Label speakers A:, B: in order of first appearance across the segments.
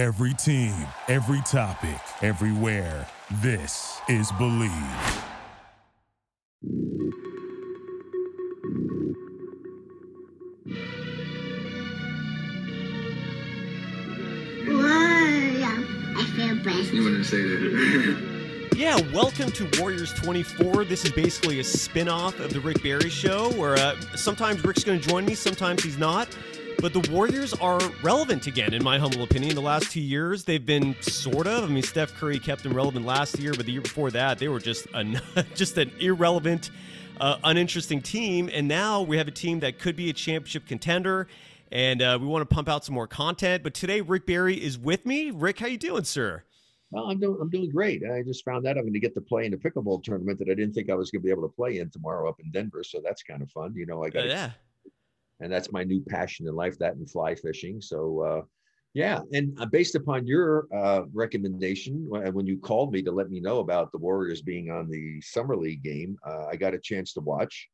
A: Every team, every topic, everywhere. This is Bleav.
B: I feel blessed.
C: You wanted to say that.
D: Yeah, welcome to Warriors 24. This is basically a spin off of the Rick Barry show where uh, sometimes Rick's going to join me, sometimes he's not. But the Warriors are relevant again, in my humble opinion. The last two years, they've been sort of. I mean, Steph Curry kept them relevant last year, but the year before that, they were just an, just an irrelevant, uh, uninteresting team. And now we have a team that could be a championship contender, and uh, we want to pump out some more content. But today, Rick Barry is with me. Rick, how you doing, sir?
E: Well, I'm doing I'm doing great. I just found out I'm going to get to play in a pickleball tournament that I didn't think I was going to be able to play in tomorrow up in Denver. So that's kind of fun. You know, I got
D: Uh, yeah.
E: And that's my new passion in life, that and fly fishing. So uh, yeah, and uh, based upon your uh, recommendation when you called me to let me know about the Warriors being on the summer league game, uh, I got a chance to watch.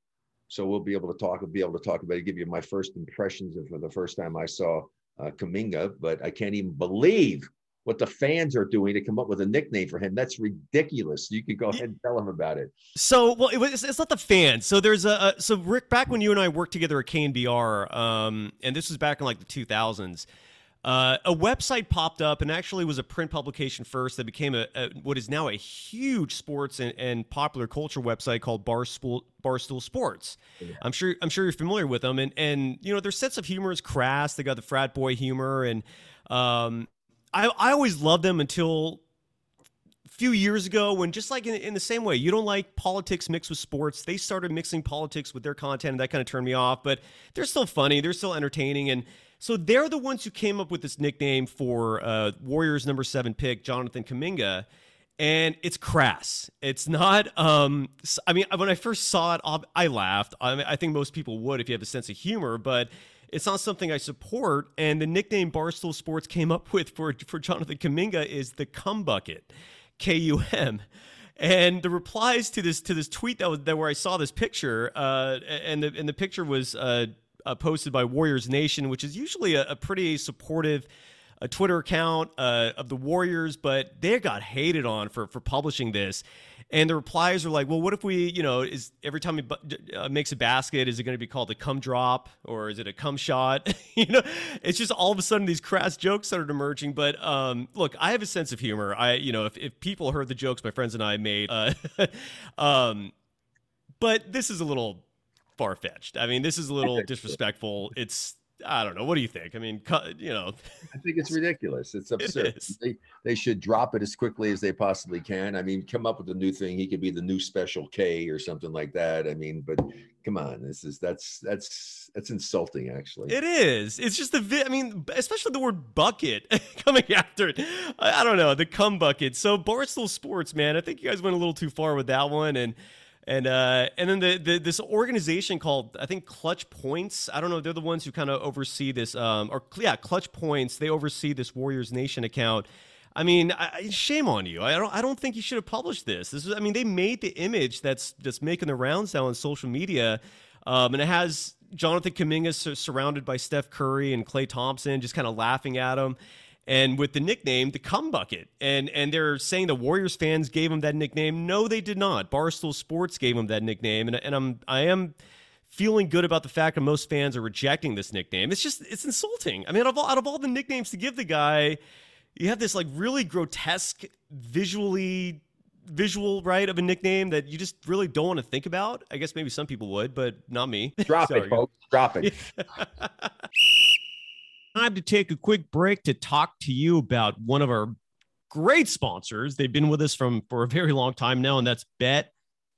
E: So we'll be able to talk. We'll be able to talk about it. Give you my first impressions of the first time I saw uh, Kuminga, but I can't even believe what the fans are doing to come up with a nickname for him. That's ridiculous. You could go ahead and tell him about it.
D: So, well, it was, it's not the fans. So there's a, a so Rick, back when you and I worked together at KNBR, um, and this was back in like the 2000s. Uh, a website popped up and actually was a print publication first that became a, a what is now a huge sports and, and popular culture website called Barstool, Barstool Sports. I'm sure I'm sure you're familiar with them, and and you know their sense of humor is crass. They got the frat boy humor, and um, I I always loved them until a few years ago when just like in, in, the same way you don't like politics mixed with sports. They started mixing politics with their content and that kind of turned me off but they're still funny they're still entertaining and so they're the ones who came up with this nickname for uh, warriors number seven pick jonathan kuminga and it's crass. It's not um i mean when i first saw it i laughed. I, mean, I think most people would if you have a sense of humor but it's not something I support. And the nickname Barstool Sports came up with for, for Jonathan Kuminga is the cum bucket. K U M. And the replies to this to this tweet that was that where I saw this picture, uh, and the and the picture was uh, uh, posted by Warriors Nation, which is usually a, a pretty supportive a Twitter account uh, of the Warriors, but they got hated on for for publishing this. And the replies are like, well, what if we, you know, is every time he uh, makes a basket, is it going to be called a cum drop or is it a cum shot? you know, it's just all of a sudden these crass jokes started emerging. But um, look, I have a sense of humor. I, you know, if, if people heard the jokes my friends and I made, uh, um, but this is a little far fetched. I mean, this is a little disrespectful. It's I don't know. What do you think? I mean, you know,
E: I think it's ridiculous. It's absurd. It they, they should drop it as quickly as they possibly can. I mean, come up with a new thing. He could be the new special K or something like that. I mean, but come on, this is that's that's that's insulting. Actually,
D: it is. It's just the. I mean, especially the word bucket coming after it. I, I don't know the cum bucket. So Barstool Sports, man, I think you guys went a little too far with that one, and and uh, and then the, the this organization called I think Clutch Points. I don't know. They're the ones who kind of oversee this. Um, or yeah, Clutch Points. They oversee this Warriors Nation account. I mean, I, shame on you. I don't. I don't think you should have published this. This is. I mean, they made the image that's that's making the rounds now on social media, um, and it has Jonathan Kuminga surrounded by Steph Curry and Klay Thompson, just kind of laughing at him and with the nickname the cum bucket. And and they're saying the warriors fans gave him that nickname. No they did not. Barstool sports gave him that nickname. And, and i'm i am feeling good about the fact that most fans are rejecting this nickname. It's just it's insulting. I mean out of all, out of all the nicknames to give the guy you have this like really grotesque visually visual right of a nickname that you just really don't want to think about. I guess maybe some people would but not me.
E: Drop it folks. Drop it
D: time to take a quick break to talk to you about one of our great sponsors. They've been with us from for a very long time now, and that's Bet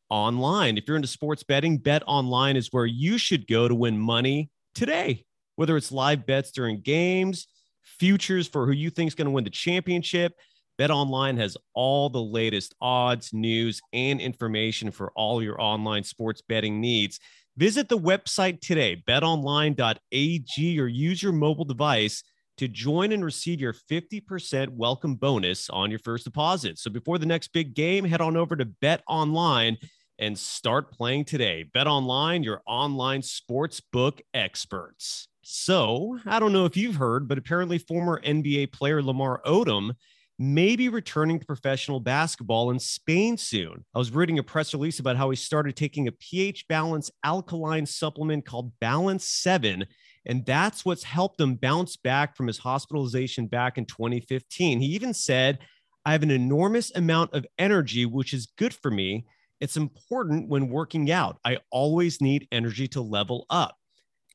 D: Online. If you're into sports betting, Bet Online is where you should go to win money today. Whether it's live bets during games, futures for who you think is going to win the championship, Bet Online has all the latest odds, news, and information for all your online sports betting needs. Visit the website today, betonline.ag, or use your mobile device to join and receive your 50% welcome bonus on your first deposit. So before the next big game, head on over to Bet Online and start playing today. Bet Online, your online sports book experts. So I don't know if you've heard, but apparently former NBA player Lamar Odom may be returning to professional basketball in Spain soon. I was reading a press release about how he started taking a pH balance alkaline supplement called Balance 7. And that's what's helped him bounce back from his hospitalization back in 2015. He even said, I have an enormous amount of energy, which is good for me. It's important when working out. I always need energy to level up.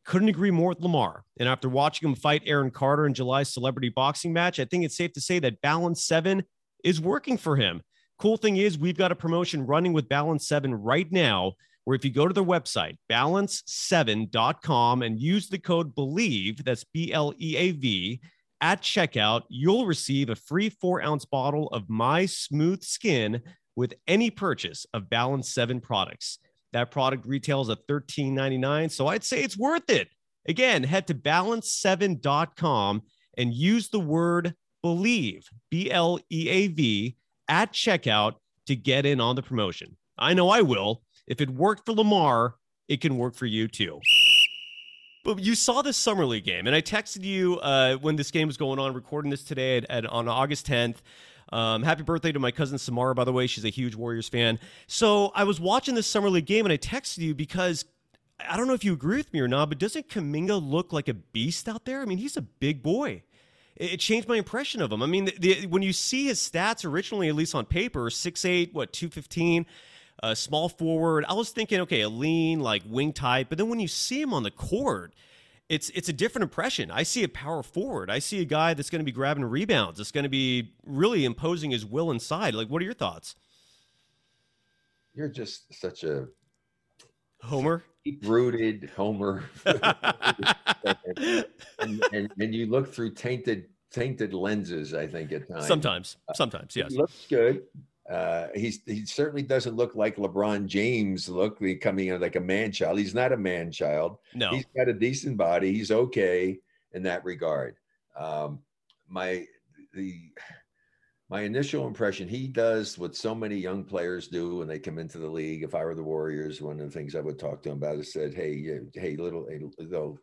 D: Couldn't agree more with Lamar. And after watching him fight Aaron Carter in July's celebrity boxing match, I think it's safe to say that Balance 7 is working for him. Cool thing is, we've got a promotion running with Balance 7 right now, where if you go to their website, balance7.com, and use the code BLEAV, that's B L E A V, at checkout, you'll receive a free four ounce bottle of My Smooth Skin with any purchase of Balance 7 products. That product retails at $13.99. So I'd say it's worth it. Again, head to balance7.com and use the word Bleav, B L E A V, at checkout to get in on the promotion. I know I will. If it worked for Lamar, it can work for you too. But you saw this summer league game, and I texted you uh, when this game was going on, recording this today at, at, on August 10th. Um, happy birthday to my cousin Samara, by the way. She's a huge Warriors fan. So I was watching this summer league game and I texted you because I don't know if you agree with me or not, but doesn't Kuminga look like a beast out there? I mean, he's a big boy. It, changed my impression of him. I mean, the, the, when you see his stats originally, at least on paper, six eight, what, 215, uh, small forward, I was thinking, okay, a lean, like wing type. But then when you see him on the court, it's it's a different impression. I see a power forward. I see a guy that's going to be grabbing rebounds. It's going to be really imposing his will inside. Like, what are your thoughts?
E: You're just such a
D: Homer,
E: rooted Homer, and, and, and, you look through tainted tainted lenses. I think at times.
D: Sometimes, sometimes, yes.
E: Looks good. Uh, he's he certainly doesn't look like LeBron James look coming in like a man child. He's not a man child.
D: No,
E: he's got a decent body. He's okay in that regard. Um, my the my initial impression, he does what so many young players do when they come into the league. If I were the Warriors, one of the things I would talk to him about is said, "Hey, hey, little, hey, little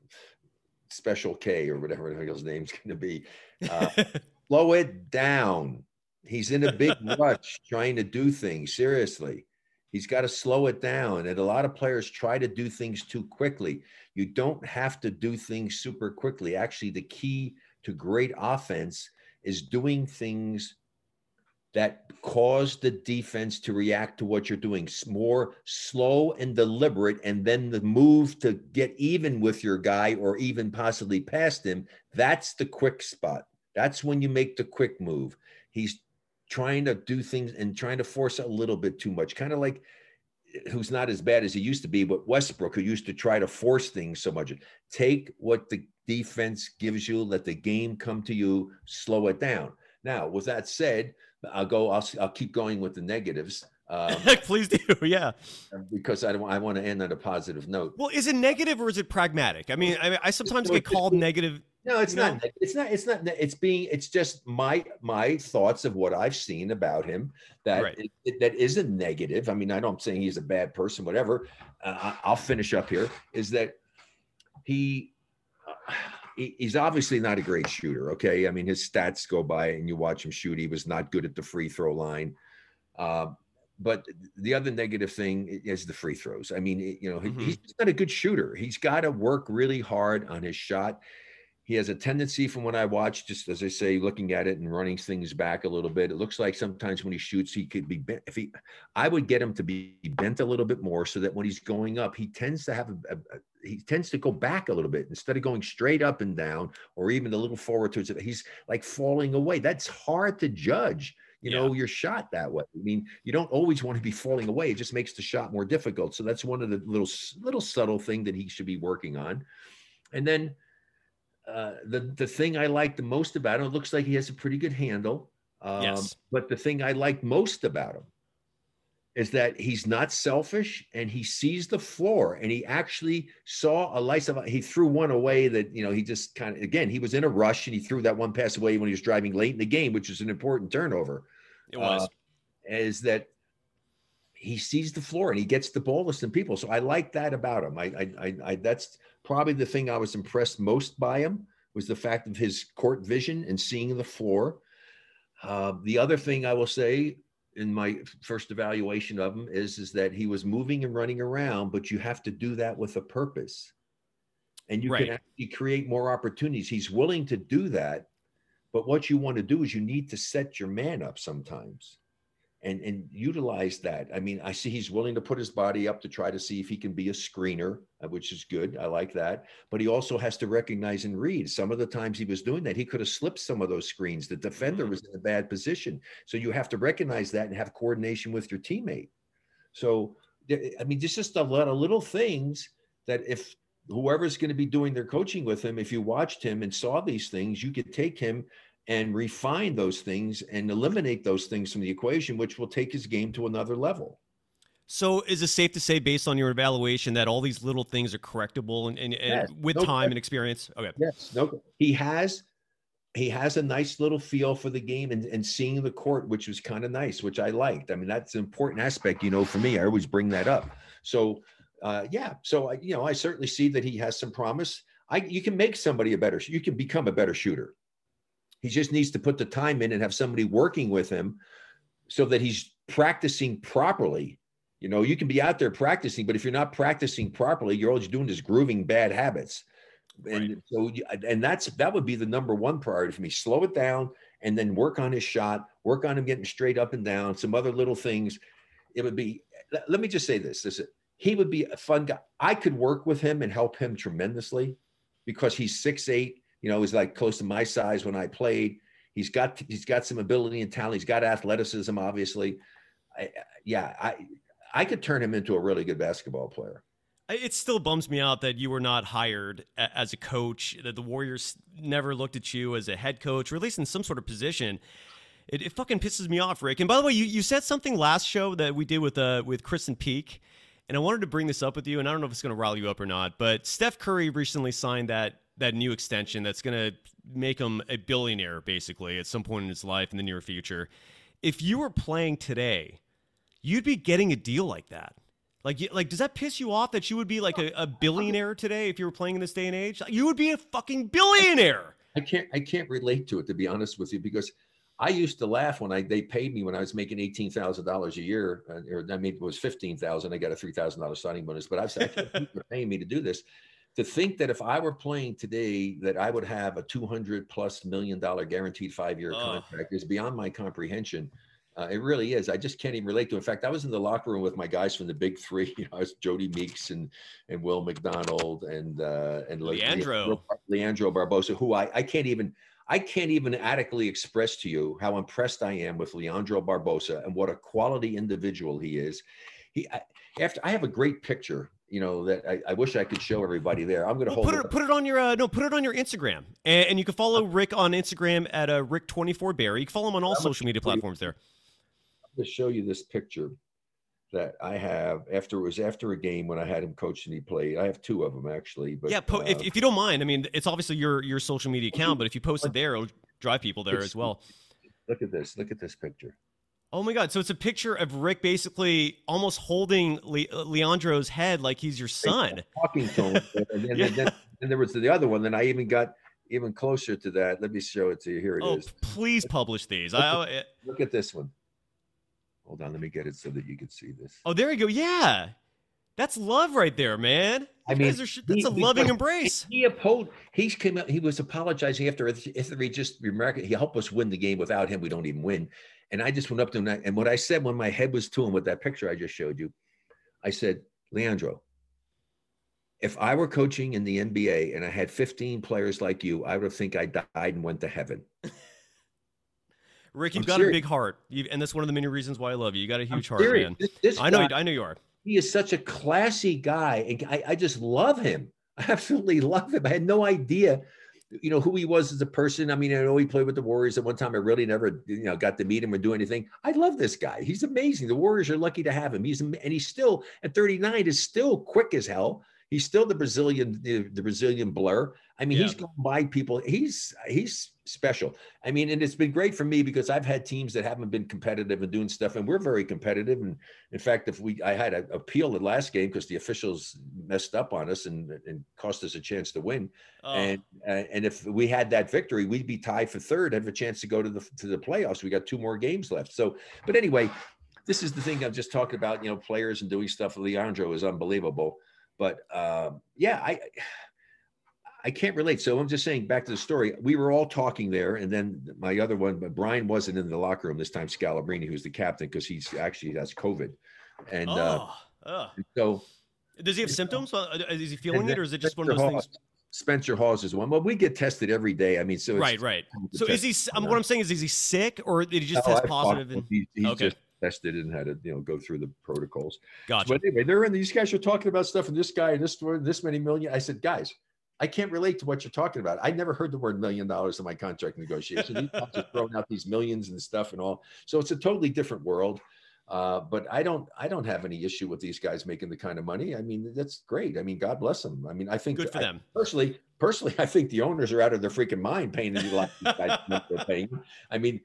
E: special K or whatever his name's going to be, uh, slow it down." He's in a big rush trying to do things. Seriously, he's got to slow it down. And a lot of players try to do things too quickly. You don't have to do things super quickly. Actually, the key to great offense is doing things that cause the defense to react to what you're doing more slow and deliberate and then the move to get even with your guy or even possibly past him that's the quick spot that's when you make the quick move he's trying to do things and trying to force a little bit too much, kind of like who's not as bad as he used to be, but Westbrook, who used to try to force things so much. Take what the defense gives you, let the game come to you, slow it down. Now, with that said, I'll go. I'll I'll keep going with the negatives.
D: Um, Please do, yeah.
E: Because I don't. I want to end on a positive note.
D: Well, is it negative or is it pragmatic? I mean, I, I sometimes get called negative
E: no, it's not. Know? It's not. It's not. It's being. It's just my my thoughts of what I've seen about him. That right. it, that isn't negative. I mean, I don't saying he's a bad person. Whatever. Uh, I'll finish up here. Is that he? Uh, he's obviously not a great shooter. Okay, I mean his stats go by, and you watch him shoot. He was not good at the free throw line. Uh, but the other negative thing is the free throws. I mean, you know, mm-hmm. he's not a good shooter. He's got to work really hard on his shot he has a tendency from when I watch, just as I say, looking at it and running things back a little bit. It looks like sometimes when he shoots, he could be bent. If he, I would get him to be bent a little bit more so that when he's going up, he tends to have a, a, a he tends to go back a little bit instead of going straight up and down or even a little forward towards it. He's like falling away. That's hard to judge you know your shot that way i mean you don't always want to be falling away it just makes the shot more difficult so that's one of the little little subtle thing that he should be working on and then uh, the the thing I like the most about him, it looks like he has a pretty good handle. Um, yes. But the thing I like most about him is that he's not selfish and he sees the floor and he actually saw a license. He threw one away that, you know, he just kind of, again, he was in a rush and he threw that one pass away when he was driving late in the game, which was an important turnover.
D: It was. Uh,
E: is that he sees the floor and he gets the ball to some people. So I like that about him. I, I, I, I, that's probably the thing I was impressed most by him was the fact of his court vision and seeing the floor. Uh, the other thing I will say in my first evaluation of him is is that he was moving and running around, but you have to do that with a purpose, and you right. can actually create more opportunities. He's willing to do that, but what you want to do is you need to set your man up sometimes and and utilize that. I mean, I see he's willing to put his body up to try to see if he can be a screener, uh, which is good. I like that. But he also has to recognize and read. Some of the times he was doing that, he could have slipped some of those screens. The defender mm-hmm. was in a bad position, so you have to recognize that and have coordination with your teammate. So, I mean, there's just a lot of little things that if whoever's going to be doing their coaching with him, if you watched him and saw these things, you could take him and refine those things and eliminate those things from the equation, which will take his game to another level.
D: So, is it safe to say, based on your evaluation, that all these little things are correctable and, and, and yes. with no time question. and experience? Okay.
E: Yes. No. He has he has a nice little feel for the game and, and seeing the court, which was kind of nice, which I liked. I mean, that's an important aspect, you know, for me. I always bring that up. So, uh, yeah. So, I, you know, I certainly see that he has some promise. I you can make somebody a better. You can become a better shooter. He just needs to put the time in and have somebody working with him so that he's practicing properly. You know, you can be out there practicing, but if you're not practicing properly, you're always doing is grooving bad habits. And right. so, and that's that would be the number one priority for me. Slow it down and then work on his shot, work on him getting straight up and down, some other little things. It would be, let me just say this. This he would be a fun guy. I could work with him and help him tremendously because he's six eight you know, he's like close to my size when I played. He's got he's got some ability and talent. He's got athleticism, obviously. I, yeah, I I could turn him into a really good basketball player.
D: It still bums me out that you were not hired as a coach. That the Warriors never looked at you as a head coach, or at least in some sort of position. It, it fucking pisses me off, Rick. And by the way, you, you said something last show that we did with uh with Kristen Peak, and I wanted to bring this up with you. And I don't know if it's going to rile you up or not, but Steph Curry recently signed that that new extension that's going to make him a billionaire basically at some point in his life in the near future. If you were playing today, you'd be getting a deal like that. Like, like, does that piss you off that you would be like a, a billionaire today if you were playing in this day and age? You would be a fucking billionaire.
E: I can't, I can't relate to it to be honest with you because I used to laugh when I they paid me when I was making eighteen thousand dollars a year, uh, or I mean it was fifteen thousand. I got a three thousand dollars signing bonus, but i said was actually paying me to do this to think that if I were playing today, that I would have a 200 plus million dollar guaranteed five year oh. contract is beyond my comprehension. Uh, it really is. I just can't even relate to. It. In fact, I was in the locker room with my guys from the Big Three. You know, I was Jodie Meeks and and Will McDonald and uh, and
D: Leandro
E: Leandro Barbosa, who I I can't even I can't even adequately express to you how impressed I am with Leandro Barbosa and what a quality individual he is. He I, after I have a great picture you know that I, I, wish I could show everybody there. I'm going to well,
D: hold put it, put it on your uh, no, put it on your Instagram, and, and you can follow Rick on Instagram at uh, Rick24 Barry. You can follow him on all I'm social media platforms there.
E: I'm going to show you this picture that I have after it was after a game when I had him coach and he played. I have two of them actually. But
D: yeah, po- uh, if, if you don't mind, I mean, it's obviously your your social media account, but if you post it there, it'll drive people there as well.
E: Look at this. Look at this picture.
D: Oh my God! So it's a picture of Rick basically almost holding Le- uh, Leandro's head like he's your son,
E: talking to him. and, then, yeah. then, and there was the other one. Then I even got even closer to that. Let me show it to you. Here it
D: oh,
E: is.
D: Please publish these.
E: Look,
D: I,
E: at, look at this one. Hold on, let me get it so that you can see this.
D: Oh, there you go. Yeah, that's love right there, man. I mean, are, that's he, a loving embrace.
E: He, he opposed. He came out. He was apologizing after He just remarked. He helped us win the game. Without him, we don't even win. And I just went up to him. And what I said when my head was to him with that picture I just showed you, I said, Leandro, if I were coaching in the NBA and I had 15 players like you, I would have think I died and went to heaven.
D: Rick, you've I'm got serious. a big heart, you, and that's one of the many reasons why I love you. You got a huge I'm heart, serious. man. This, this I know, guy, I know you are.
E: He is such a classy guy, and I, I just love him. I absolutely love him. I had no idea you know who he was as a person. I mean, I know he played with the Warriors at one time. I really never, you know, got to meet him or do anything. I love this guy. He's amazing. The Warriors are lucky to have him. He's and he's still at 39 is still quick as hell. He's still the Brazilian, the, the Brazilian blur. I mean, yeah. he's going by people. He's he's special. I mean, and it's been great for me because I've had teams that haven't been competitive and doing stuff, and we're very competitive. And in fact, if we, I had an appeal the last game because the officials messed up on us and, and cost us a chance to win. Oh. And uh, and if we had that victory, we'd be tied for third, have a chance to go to the to the playoffs. We got two more games left. So, but anyway, this is the thing I'm just talking about. You know, players and doing stuff. Leandro is unbelievable. But uh, yeah, I I can't relate. So I'm just saying back to the story. We were all talking there, and then my other one, but Brian wasn't in the locker room this time. Scalabrine, who's the captain, because he's actually has COVID, and uh, oh, uh, so
D: does he have symptoms? Know, is he feeling it, or is it just Spencer one of those
E: Hawes, things? Spencer Hawes is one. Well, we get tested every day. I mean, so
D: right, right. So is he? Um, what I'm saying is, is he sick, or did he just no, test positive? And
E: he, he's okay. just tested and had to you know go through the protocols.
D: Gotcha.
E: But anyway, they're in. These guys are talking about stuff, and this guy, this one, this many million. I said, guys I can't relate to what you're talking about. I never heard the word million dollars in my contract negotiation. He's just throwing out these millions and stuff and all. So it's a totally different world. Uh, but I don't, I don't have any issue with these guys making the kind of money. I mean, that's great. I mean, God bless them. I mean, I think
D: good for
E: I,
D: them.
E: Personally, personally, I think the owners are out of their freaking mind paying the these guys they're paying. I mean,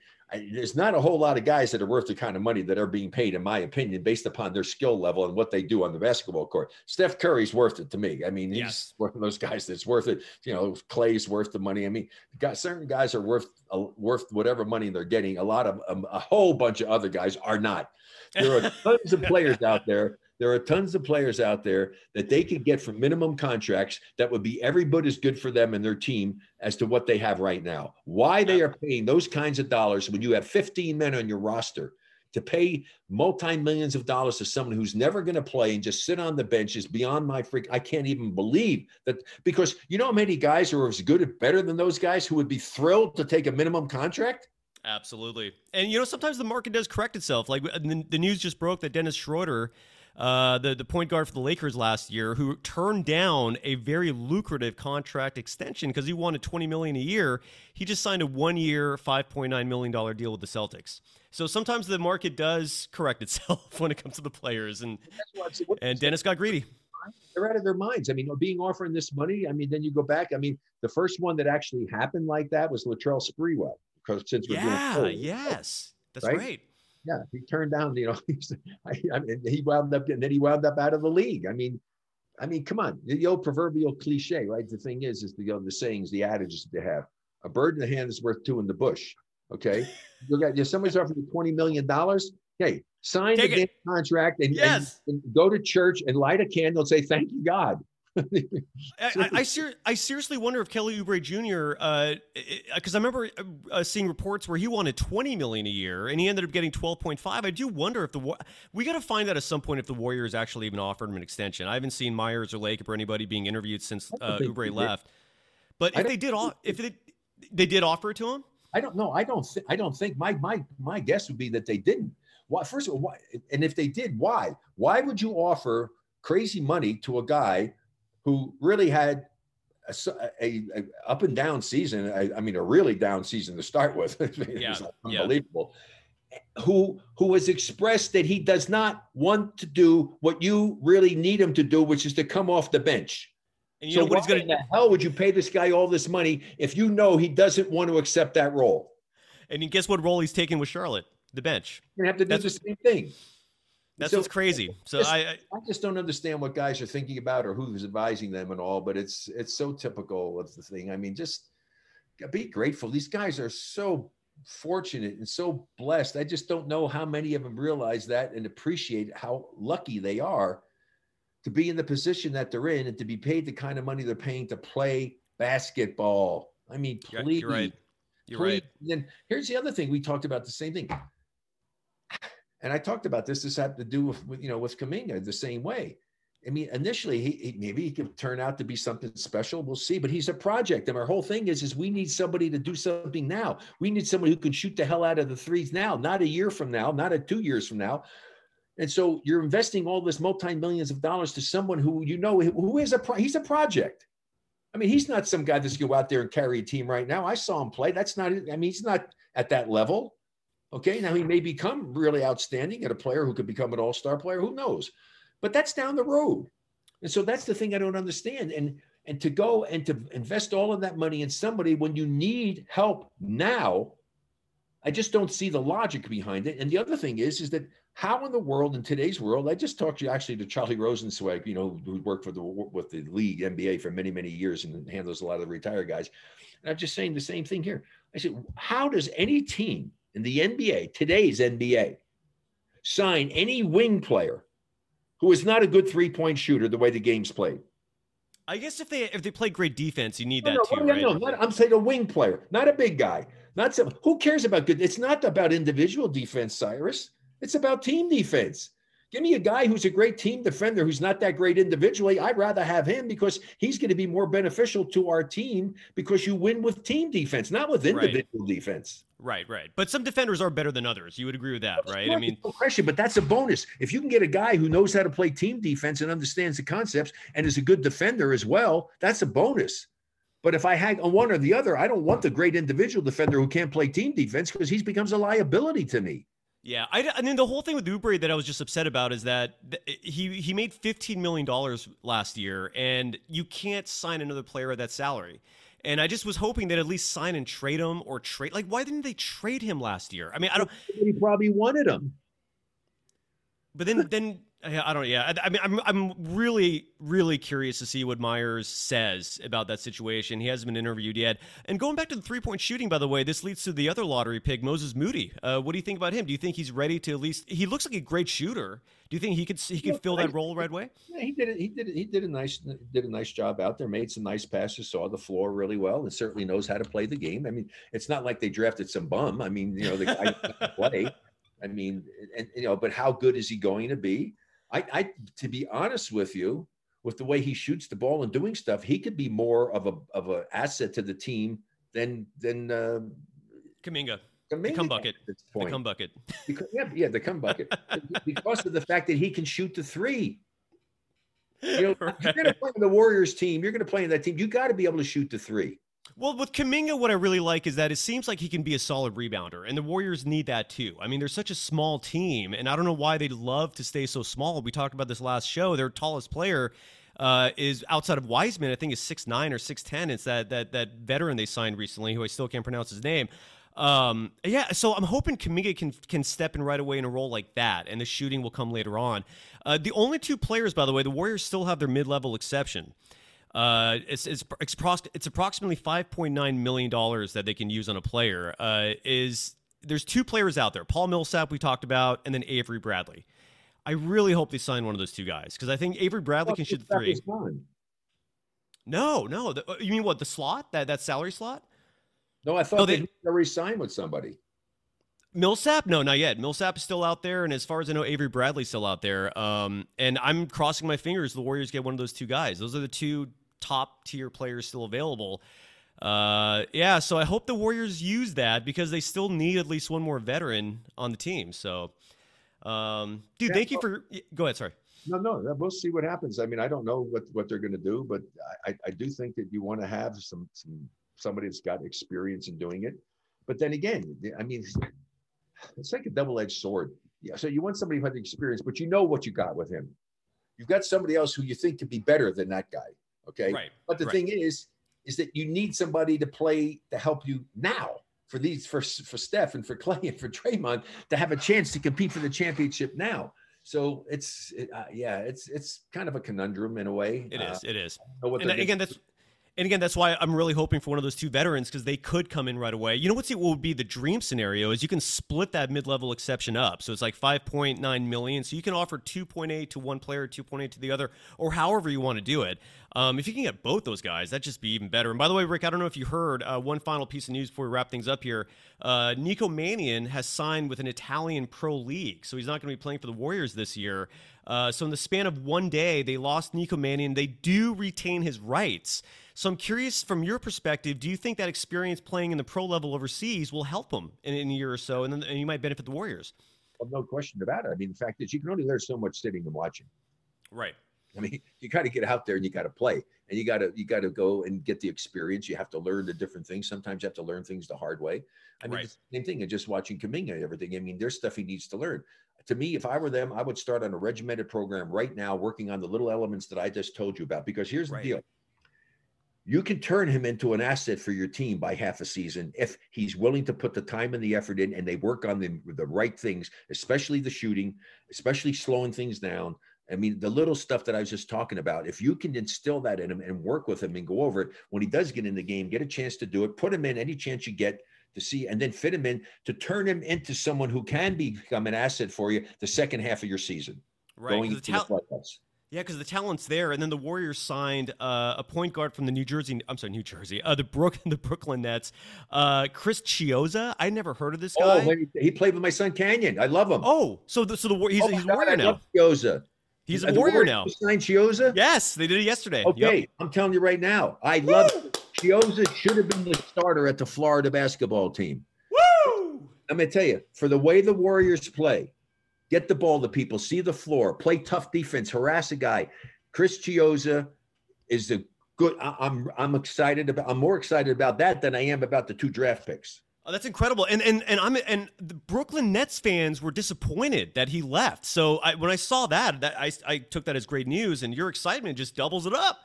E: there's not a whole lot of guys that are worth the kind of money that are being paid, in my opinion, based upon their skill level and what they do on the basketball court. Steph Curry's worth it to me. I mean, he's yes. one of those guys that's worth it. You know, Klay's worth the money. I mean, got certain guys are worth uh, worth whatever money they're getting. A lot of um, a whole bunch of other guys are not. There are tons of players out there there are tons of players out there that they could get for minimum contracts that would be every bit as good for them and their team as to what they have right now. Why they are paying those kinds of dollars when you have 15 men on your roster to pay multi millions of dollars to someone who's never going to play and just sit on the bench is beyond my freak. I can't even believe that because you know how many guys are as good or better than those guys who would be thrilled to take a minimum contract?
D: Absolutely. And you know, sometimes the market does correct itself. Like the, the news just broke that Dennis Schroeder uh, the the point guard for the Lakers last year, who turned down a very lucrative contract extension because he wanted twenty million a year. He just signed a one year, five point nine million dollar deal with the Celtics. So sometimes the market does correct itself when it comes to the players, and and Dennis got greedy.
E: They're out of their minds. I mean, being offering this money. I mean, then you go back. I mean, the first one that actually happened like that was Latrell Sprewell. Because since we're
D: yeah, doing yes, that's right? great
E: yeah, he turned down, you know, I, I mean, he wound up, and then he wound up out of the league. I mean, I mean, come on, the old proverbial cliche, right? The thing is, is the, you know, the sayings, the adages that they have. A bird in the hand is worth two in the bush. Okay, you got if somebody's offering you twenty million dollars. Hey, sign Take the contract and, yes. and, and, go to church and light a candle and say thank you God.
D: I, I, ser- I, seriously wonder if Kelly Oubre Jr. because uh, I remember uh, seeing reports where he wanted 20 million a year and he ended up getting 12.5. I do wonder if the we got to find out at some point if the Warriors actually even offered him an extension. I haven't seen Myers or Lake or anybody being interviewed since uh, Oubre left. But if they did, if they they did offer it to him,
E: I don't know. I don't. Th- I don't think my my my guess would be that they didn't. Why? First of all, why? And if they did, why? Why would you offer crazy money to a guy? Who really had a, a, a up and down season. I, I, mean, a really down season to start with. yeah, unbelievable. Yeah. Who who has expressed that he does not want to do what you really need him to do, which is to come off the bench. And you so know what he's going to? The hell would you pay this guy all this money if you know he doesn't want to accept that role?
D: And guess what role he's taking with Charlotte? The bench.
E: Gonna have to do That's the same thing.
D: That's so, what's crazy. So
E: just,
D: I,
E: I, I just don't understand what guys are thinking about or who's advising them and all. But it's it's so typical of the thing. I mean, just be grateful. These guys are so fortunate and so blessed. I just don't know how many of them realize that and appreciate how lucky they are to be in the position that they're in and to be paid the kind of money they're paying to play basketball. I mean, please.
D: You're right. You're
E: please.
D: right.
E: And then here's the other thing. We talked about the same thing and I talked about this. This had to do with, you know, with Kuminga the same way. I mean, initially, he, he, maybe he could turn out to be something special. We'll see. But he's a project, and our whole thing is is we need somebody to do something now. We need somebody who can shoot the hell out of the threes now, not a year from now, not a two years from now. And so you're investing all this multi millions of dollars to someone who you know who is a pro- he's a project. I mean, he's not some guy that's going to go out there and carry a team right now. I saw him play. That's not. I mean, he's not at that level. Okay, now he may become really outstanding at a player who could become an all-star player. Who knows? But that's down the road. And so that's the thing I don't understand. And And to go and to invest all of that money in somebody when you need help now, I just don't see the logic behind it. And the other thing is, is that how in the world in today's world, I just talked to actually to Charlie Rosenzweig, you know, who worked for the with the league NBA for many, many years and handles a lot of the retired guys. And I'm just saying the same thing here. I said, how does any team in the NBA, today's NBA, sign any wing player who is not a good three-point shooter the way the game's played?
D: I guess if they if they play great defense, you need
E: No,
D: that
E: no,
D: too,
E: no,
D: right?
E: no, not- I'm saying a wing player, not a big guy. Not some who cares about good. It's not about individual defense, Cyrus. It's about team defense. Give me a guy who's a great team defender who's not that great individually. I'd rather have him because he's going to be more beneficial to our team because you win with team defense, not with
D: Right.
E: individual defense.
D: Right, right. But some defenders are better than others. You would agree with that, right? I mean,
E: no question, but that's a bonus. If you can get a guy who knows how to play team defense and understands the concepts and is a good defender as well, that's a bonus. But if I had on one or the other, I don't want the great individual defender who can't play team defense because he becomes a liability to me.
D: Yeah. I, I mean, the whole thing with Oubre that I was just upset about is that th- he he made fifteen million dollars last year, and you can't sign another player at that salary. And I just was hoping that at least sign and trade him or trade. Like, why didn't they trade him last year? I mean, I don't.
E: He probably wanted him.
D: But then, then I don't. Yeah, I, I mean, I'm I'm really really curious to see what Myers says about that situation. He hasn't been interviewed yet. And going back to the three point shooting, by the way, this leads to the other lottery pick, Moses Moody. Uh, what do you think about him? Do you think he's ready to at least? He looks like a great shooter. Do you think he could he could fill
E: I-
D: that role right away?
E: Yeah, he did it. He did it. He did a nice did a nice job out there. Made some nice passes. Saw the floor really well, and certainly knows how to play the game. I mean, it's not like they drafted some bum. I mean, you know, the guy can play. I mean, and you know, but how good is he going to be? I, I, to be honest with you, with the way he shoots the ball and doing stuff, he could be more of a of an asset to the team than than uh,
D: Kuminga,
E: the
D: the cum bucket, the cum bucket.
E: Because, yeah, yeah, the cum bucket. because of the fact that he can shoot the three. You know, if you're going to play in the Warriors team. You're going to play in that team. You got to be able to shoot the three.
D: Well, with Kuminga, what I really like is that it seems like he can be a solid rebounder, and the Warriors need that too. I mean, they're such a small team, and I don't know why they love to stay so small. We talked about this last show. Their tallest player uh, is outside of Wiseman. I think is six nine or six ten. It's that that that veteran they signed recently, who I still can't pronounce his name. Um, yeah, so I'm hoping Kuminga can can step in right away in a role like that, and the shooting will come later on. Uh, the only two players, by the way, the Warriors still have their mid level exception. Uh, it's, it's it's it's approximately five point nine million dollars that they can use on a player. Uh, is there's two players out there, Paul Millsap we talked about, and then Avery Bradley. I really hope they sign one of those two guys because I think Avery Bradley can shoot the three. No, no, the, uh, you mean what? The slot that that salary slot?
E: No, I thought
D: No,
E: they
D: they-
E: they already signed with somebody.
D: Millsap? No, not yet. Millsap is still out there, and as far as I know, Avery Bradley's still out there. Um, and I'm crossing my fingers the Warriors get one of those two guys. Those are the two top tier players still available. Uh, yeah, so I hope the Warriors use that because they still need at least one more veteran on the team. So, um, dude,
E: Yeah,
D: thank you for. Go ahead. Sorry.
E: No, no, we'll see what happens. I mean, I don't know what, what they're going to do, but I, I- do think that you want to have some, some somebody that's got experience in doing it. But then again, I mean, it's like a double-edged sword. Yeah. So you want somebody who has experience, but you know what you got with him. You've got somebody else who you think could be better than that guy. Okay.
D: Right.
E: But the
D: right.
E: thing is, is that you need somebody to play to help you now for these for for Steph and for Klay and for Draymond to have a chance to compete for the championship now. So it's it, uh, yeah, it's it's kind of a conundrum in a way.
D: It
E: Uh,
D: is. It is.
E: I don't know what
D: and again, that's and again that's why I'm really hoping for one of those two veterans because they could come in right away. You know what's what would be the dream scenario is you can split that mid-level exception up, so it's like 5.9 million. So you can offer 2.8 to one player, 2.8 to the other, or however you want to do it. Um, if you can get both those guys, that'd just be even better. And by the way, Rick, I don't know if you heard uh, one final piece of news before we wrap things up here. Uh, Nico Mannion has signed with an Italian pro league, so he's not going to be playing for the Warriors this year. Uh, so in the span of one day, they lost Nico Mannion. They do retain his rights. So I'm curious, from your perspective, do you think that experience playing in the pro level overseas will help him in, in a year or so, and then and you might benefit the Warriors?
E: well, no question about it. I mean, the fact is, you can only learn so much sitting and watching.
D: Right.
E: I mean, you got to get out there and you got to play, and you got to you got to go and get the experience. You have to learn the different things. Sometimes you have to learn things the hard way. I mean,
D: Right.
E: same thing. And just watching Kuminga and everything. I mean, there's stuff he needs to learn. To me, if I were them, I would start on a regimented program right now, working on the little elements that I just told you about. Because here's
D: Right.
E: the deal: you can turn him into an asset for your team by half a season if he's willing to put the time and the effort in and they work on the, the right things, especially the shooting, especially slowing things down. I mean, the little stuff that I was just talking about, if you can instill that in him and work with him and go over it, when he does get in the game, get a chance to do it, put him in any chance you get to see, and then fit him in to turn him into someone who can become an asset for you the second half of your season.
D: Right.
E: Going into
D: the
E: the playoffs.
D: Yeah, because the talent's there, and then the Warriors signed uh, a point guard from the New Jersey. I'm sorry, New Jersey. Uh, the Brook, the Brooklyn Nets. Uh, Chris Chiozza. I never heard of this
E: Oh,
D: guy.
E: when he, played with my son Canyon. I love him.
D: Oh, so the so the he's,
E: Oh
D: he's a
E: God,
D: warrior
E: I
D: now.
E: love Chiozza.
D: He's a warrior now.
E: Signed Chiozza.
D: Yes, they did it yesterday. Yep.
E: Okay, I'm telling you right now, I love it. Chiozza. Should have been the starter at the Florida basketball team.
D: Woo!
E: I'm gonna tell you, for the way the Warriors play, get the ball to people, see the floor, play tough defense, harass a guy. Chris Chiozza is the good. I, I'm I'm excited about. I'm more excited about that than I am about the two draft picks.
D: Oh, that's incredible. And and and I'm and the Brooklyn Nets fans were disappointed that he left. So I, when I saw that, that I I took that as great news, and your excitement just doubles it up.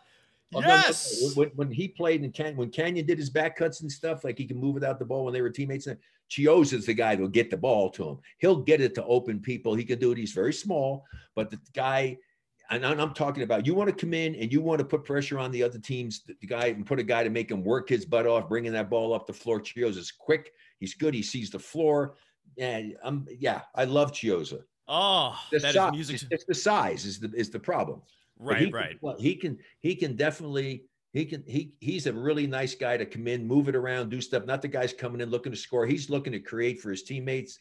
E: Oh, no, no, no.
D: Yes.
E: When, when he played in Can- when Canyon did his back cuts and stuff, like he can move without the ball when they were teammates. Chiozza's the guy that'll get the ball to him. He'll get it to open people. He can do it. He's very small, but the guy, and I'm talking about you want to come in and you want to put pressure on the other teams, the guy and put a guy to make him work his butt off, bringing that ball up the floor. Chiozza's quick. He's good. He sees the floor. And I'm yeah, I love Chiozza.
D: Oh,
E: The
D: that is
E: size,
D: music.
E: it's, the size is the is the problem. But he
D: right,
E: can-
D: right.
E: well, he can he can definitely he can he he's a really nice guy to come in, move it around, do stuff. Not the guy's coming in looking to score. He's looking to create for his teammates.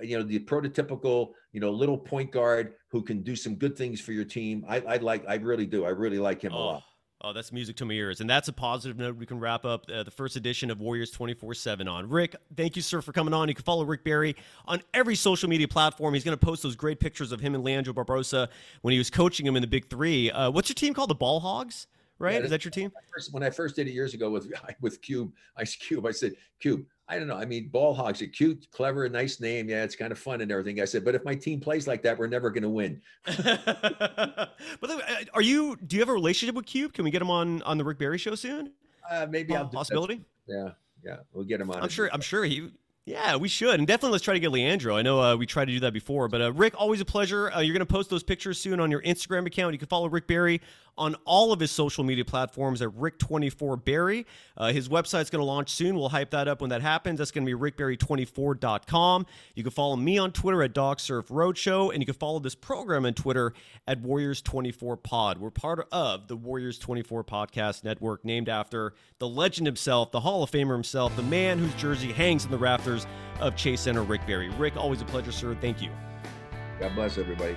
E: You know, the prototypical, you know, little point guard who can do some good things for your team. I, I like, I really do. I really like him a
D: Oh,
E: lot.
D: oh, that's music to my ears. And that's a positive note we can wrap up uh, the first edition of Warriors 24 7 on. Rick, thank you, sir, for coming on. You can follow Rick Barry on every social media platform. He's going to post those great pictures of him and Leandro Barbosa when he was coaching him in the Big Three. Uh, what's your team called? The Ball Hogs, right?
E: Yeah,
D: Is that your team?
E: When I first did it years ago with with Cube, Ice Cube, I said, Cube, I don't know. I mean, ball hogs are cute, clever, nice name. Yeah, it's kind of fun and everything. I said, but if my team plays like that, we're never going to win.
D: but are you? Do you have a relationship with Cube? Can we get him on on the Rick Barry show soon?
E: Uh, maybe I'll.
D: Possibility.
E: Yeah, yeah, we'll get him on.
D: I'm sure. I'm sure he. Yeah, we should, and definitely let's try to get Leandro. I know uh, we tried to do that before, but uh, Rick, always a pleasure. Uh, you're going to post those pictures soon on your Instagram account. You can follow Rick Barry on all of his social media platforms at Rick24Barry. Uh, his website's going to launch soon. We'll hype that up when that happens. That's going to be rickbarry24.com. You can follow me on Twitter at DogSurf Roadshow, and you can follow this program on Twitter at Warriors24Pod. We're part of the Warriors 24 Podcast Network, named after the legend himself, the Hall of Famer himself, the man whose jersey hangs in the rafters of Chase Center, Rick Barry. Rick, always a pleasure, sir. Thank you.
E: God bless everybody.